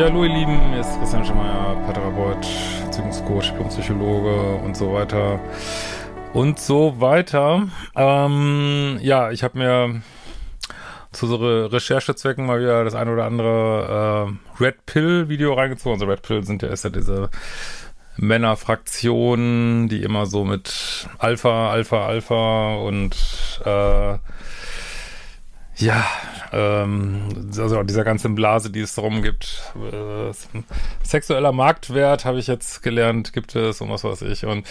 Ja, hallo ihr Lieben, hier ist Christian Schemeier, Paartherapeut, Beziehungscoach, Diplompsychologe und so weiter und so weiter. Ähm, ja, ich habe mir zu so Re Recherchezwecken mal wieder das eine oder andere äh, Red Pill Video reingezogen. Also Red Pill sind ja ist ja diese Männerfraktionen, die immer so mit Alpha, Alpha, Alpha und äh, ja, ähm, also dieser ganzen Blase, die es darum gibt. Äh, sexueller Marktwert, habe ich jetzt gelernt, gibt es und was weiß ich. Und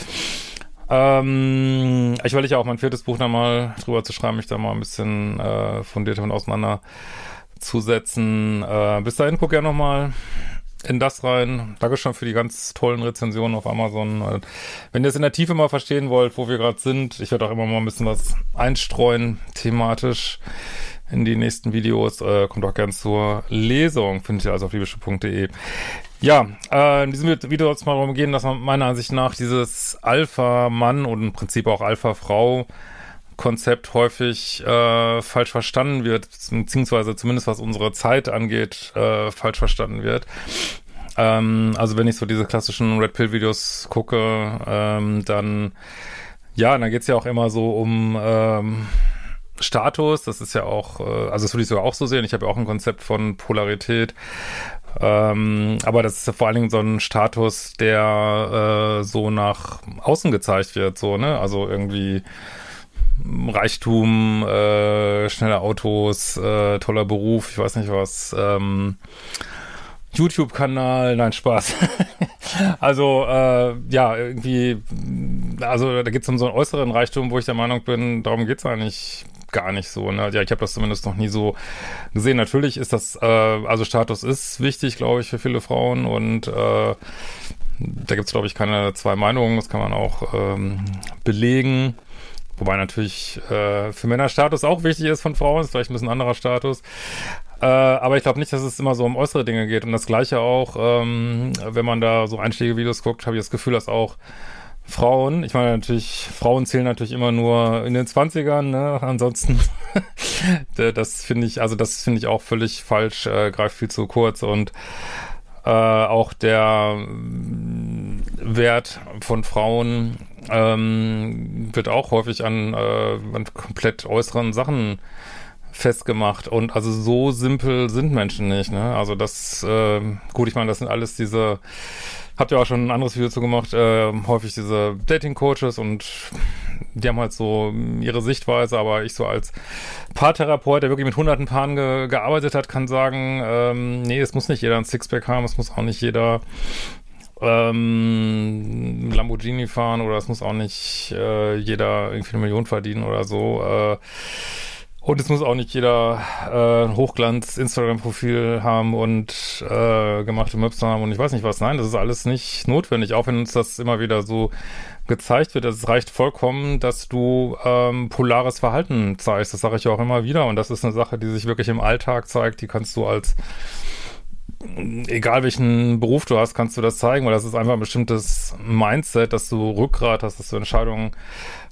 ähm, ich will ja auch mein viertes Buch nochmal drüber zu schreiben, mich da mal ein bisschen äh, fundierter und auseinanderzusetzen. Äh, bis dahin guck ja nochmal in das rein. Danke schon für die ganz tollen Rezensionen auf Amazon. Wenn ihr es in der Tiefe mal verstehen wollt, wo wir gerade sind, ich werde auch immer mal ein bisschen was einstreuen, thematisch in die nächsten Videos. Äh, kommt auch gern zur Lesung, findet ihr also auf liebische.de. Ja, äh, in diesem Video soll es mal darum gehen, dass man meiner Ansicht nach dieses Alpha-Mann und im Prinzip auch Alpha-Frau Konzept häufig äh, falsch verstanden wird, beziehungsweise zumindest was unsere Zeit angeht, äh, falsch verstanden wird. Ähm, also wenn ich so diese klassischen Red Pill Videos gucke, ähm, dann ja, dann geht's ja auch immer so um ähm, Status, das ist ja auch, äh, also das würde ich sogar auch so sehen. Ich habe ja auch ein Konzept von Polarität. Ähm, aber das ist ja vor allen Dingen so ein Status, der äh, so nach außen gezeigt wird, so, ne? Also irgendwie Reichtum, äh, schnelle Autos, äh, toller Beruf, ich weiß nicht was, ähm, YouTube-Kanal, nein, Spaß. also, äh, ja, irgendwie, also da geht es um so einen äußeren Reichtum, wo ich der Meinung bin, darum geht's eigentlich gar nicht so. Ne? Ja, ich habe das zumindest noch nie so gesehen. Natürlich ist das, äh, also Status ist wichtig, glaube ich, für viele Frauen und äh, da gibt es, glaube ich, keine zwei Meinungen. Das kann man auch ähm, belegen. Wobei natürlich äh, für Männer Status auch wichtig ist von Frauen, ist vielleicht ein bisschen anderer Status. Äh, aber ich glaube nicht, dass es immer so um äußere Dinge geht. Und das Gleiche auch, ähm, wenn man da so Einschläge-Videos guckt, habe ich das Gefühl, dass auch Frauen, ich meine natürlich, Frauen zählen natürlich immer nur in den Zwanzigern, ne? Ansonsten, das finde ich, also das finde ich auch völlig falsch, äh, greift viel zu kurz und äh, auch der mm, Wert von Frauen ähm, wird auch häufig an, äh, an komplett äußeren Sachen festgemacht und also so simpel sind Menschen nicht, ne? Also das, äh, gut, ich meine, das sind alles diese Habt ihr auch schon ein anderes Video zu gemacht, äh, häufig diese Dating-Coaches und die haben halt so ihre Sichtweise, aber ich so als Paartherapeut, der wirklich mit hunderten Paaren ge gearbeitet hat, kann sagen, ähm, nee, es muss nicht jeder ein Sixpack haben, es muss auch nicht jeder ähm, Lamborghini fahren oder es muss auch nicht äh, jeder irgendwie eine Million verdienen oder so. Äh, und es muss auch nicht jeder äh, Hochglanz-Instagram-Profil haben und äh, gemachte Maps haben und ich weiß nicht was. Nein, das ist alles nicht notwendig, auch wenn uns das immer wieder so gezeigt wird. Es reicht vollkommen, dass du ähm, polares Verhalten zeigst. Das sage ich auch immer wieder. Und das ist eine Sache, die sich wirklich im Alltag zeigt. Die kannst du als egal welchen Beruf du hast, kannst du das zeigen, weil das ist einfach ein bestimmtes Mindset, dass du Rückgrat hast, dass du Entscheidungen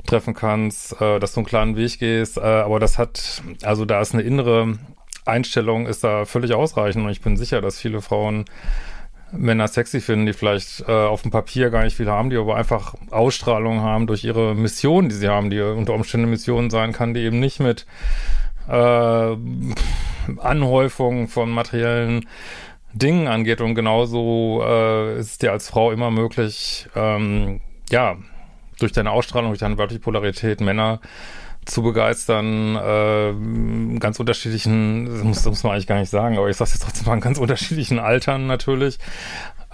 treffen kannst, äh, dass du einen klaren Weg gehst. Äh, aber das hat, also da ist eine innere Einstellung, ist da völlig ausreichend. Und ich bin sicher, dass viele Frauen Männer sexy finden, die vielleicht äh, auf dem Papier gar nicht viel haben, die aber einfach Ausstrahlung haben durch ihre Mission, die sie haben, die unter Umständen Mission sein kann, die eben nicht mit äh, Anhäufung von materiellen Dingen angeht. Und genauso äh, ist es dir als Frau immer möglich, ähm, ja, durch deine Ausstrahlung, durch deine weibliche Polarität Männer zu begeistern, äh, ganz unterschiedlichen, das muss, das muss man eigentlich gar nicht sagen, aber ich sage jetzt trotzdem mal, in ganz unterschiedlichen Altern natürlich.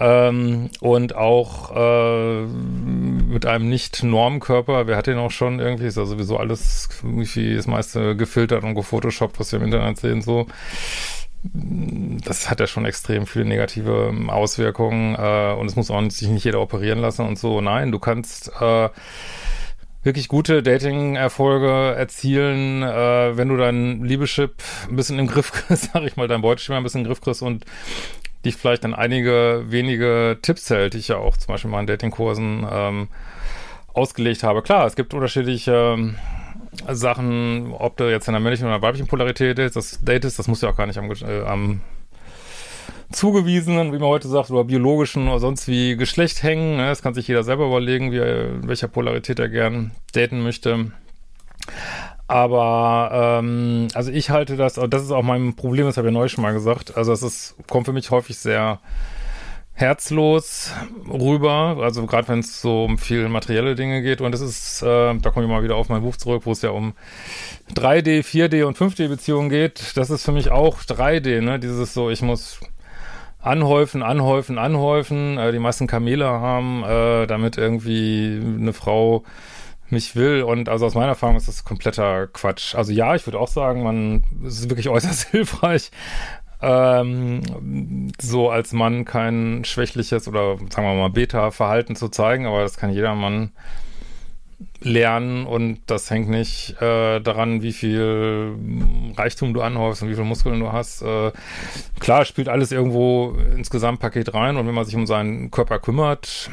Ähm, und auch äh, mit einem Nicht-Normkörper, wer hat den auch schon irgendwie, ist ja sowieso alles irgendwie das meiste gefiltert und gefotoshoppt, was wir im Internet sehen, so. Das hat ja schon extrem viele negative Auswirkungen äh, und es muss auch nicht, sich nicht jeder operieren lassen und so. Nein, du kannst äh, wirklich gute Dating-Erfolge erzielen, äh, wenn du dein Liebeschip ein bisschen im Griff kriegst, sag ich mal, dein Beuteschema ein bisschen im Griff kriegst und dich vielleicht an einige wenige Tipps hält, die ich ja auch zum Beispiel in Datingkursen ähm, ausgelegt habe. Klar, es gibt unterschiedliche ähm, Sachen, ob du jetzt in der männlichen oder weiblichen Polarität ist, das datest, das muss ja auch gar nicht am, äh, am zugewiesenen, wie man heute sagt, oder biologischen oder sonst wie Geschlecht hängen. Ne? Das kann sich jeder selber überlegen, wie in welcher Polarität er gern daten möchte. Aber ähm, also ich halte das, das ist auch mein Problem, das habe ich ja neu schon mal gesagt. Also es kommt für mich häufig sehr herzlos rüber, also gerade wenn es so um viel materielle Dinge geht und das ist, äh, da komme ich mal wieder auf mein Buch zurück, wo es ja um 3D, 4D und 5D Beziehungen geht. Das ist für mich auch 3D, ne? Dieses so, ich muss anhäufen, anhäufen, anhäufen, äh, die meisten Kamele haben, äh, damit irgendwie eine Frau mich will. Und also aus meiner Erfahrung ist das kompletter Quatsch. Also ja, ich würde auch sagen, man es ist wirklich äußerst hilfreich, ähm, so als Mann kein schwächliches oder sagen wir mal Beta-Verhalten zu zeigen, aber das kann jeder Mann lernen und das hängt nicht äh, daran, wie viel Reichtum du anhäufst und wie viel Muskeln du hast. Äh, klar, spielt alles irgendwo ins Gesamtpaket rein und wenn man sich um seinen Körper kümmert,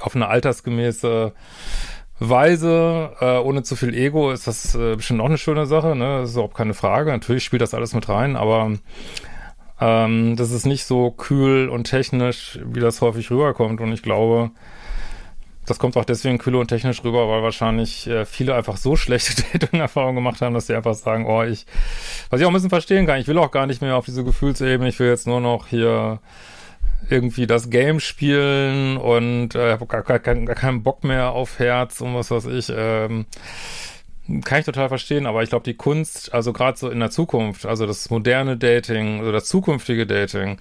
auf eine altersgemäße Weise, äh, ohne zu viel Ego, ist das äh, bestimmt auch eine schöne Sache, ne? Das ist überhaupt keine Frage. Natürlich spielt das alles mit rein, aber ähm, das ist nicht so kühl und technisch, wie das häufig rüberkommt. Und ich glaube, das kommt auch deswegen kühl und technisch rüber, weil wahrscheinlich äh, viele einfach so schlechte Dating-Erfahrungen gemacht haben, dass sie einfach sagen, oh, ich, was ich auch ein bisschen verstehen kann, ich will auch gar nicht mehr auf diese Gefühlsebene, ich will jetzt nur noch hier irgendwie das Game spielen und äh, habe gar, gar, gar keinen Bock mehr auf Herz und was weiß ich. Ähm, kann ich total verstehen, aber ich glaube, die Kunst, also gerade so in der Zukunft, also das moderne Dating oder das zukünftige Dating,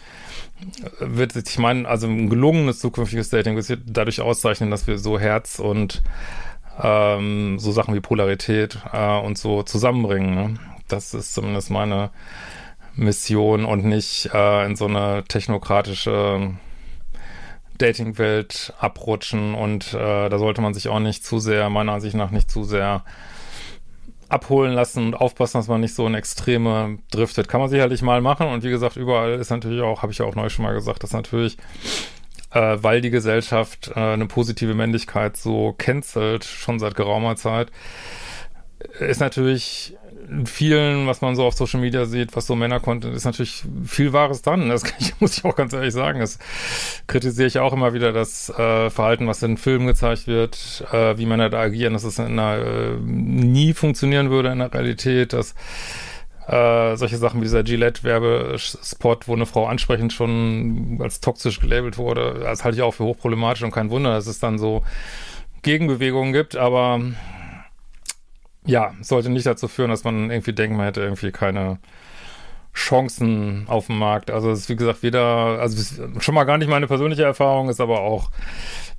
wird sich, ich meine, also ein gelungenes zukünftiges Dating wird sich dadurch auszeichnen, dass wir so Herz und ähm, so Sachen wie Polarität äh, und so zusammenbringen. Ne? Das ist zumindest meine Mission und nicht äh, in so eine technokratische Dating-Welt abrutschen und äh, da sollte man sich auch nicht zu sehr, meiner Ansicht nach nicht zu sehr abholen lassen und aufpassen, dass man nicht so in Extreme driftet. Kann man sicherlich mal machen und wie gesagt, überall ist natürlich auch, habe ich ja auch neu schon mal gesagt, dass natürlich, äh, weil die Gesellschaft äh, eine positive Männlichkeit so cancelt, schon seit geraumer Zeit, ist natürlich in vielen, was man so auf Social Media sieht, was so Männer Content ist natürlich viel Wahres dran. Das ich, muss ich auch ganz ehrlich sagen. Das kritisiere ich auch immer wieder, das äh, Verhalten, was in Filmen gezeigt wird, äh, wie Männer da agieren, dass es in einer, äh, nie funktionieren würde in der Realität, dass äh, solche Sachen wie dieser Gillette-Werbespot, wo eine Frau ansprechend schon als toxisch gelabelt wurde, das halte ich auch für hochproblematisch und kein Wunder, dass es dann so Gegenbewegungen gibt, aber ja, sollte nicht dazu führen, dass man irgendwie denkt, man hätte irgendwie keine Chancen auf dem Markt. Also es ist wie gesagt weder, also schon mal gar nicht meine persönliche Erfahrung, ist aber auch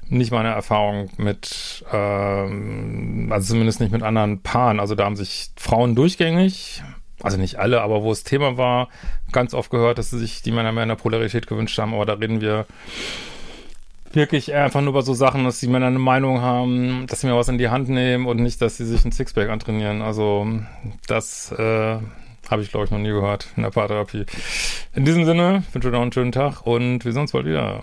nicht meine Erfahrung mit, ähm, also zumindest nicht mit anderen Paaren. Also da haben sich Frauen durchgängig, also nicht alle, aber wo es Thema war, ganz oft gehört, dass sie sich die Männer mehr in der Polarität gewünscht haben. Aber da reden wir wirklich einfach nur über so Sachen, dass die Männer eine Meinung haben, dass sie mir was in die Hand nehmen und nicht, dass sie sich ein Sixpack antrainieren. Also das äh, habe ich, glaube ich, noch nie gehört in der Paartherapie. In diesem Sinne, wünsche noch einen schönen Tag und wir sehen uns bald wieder.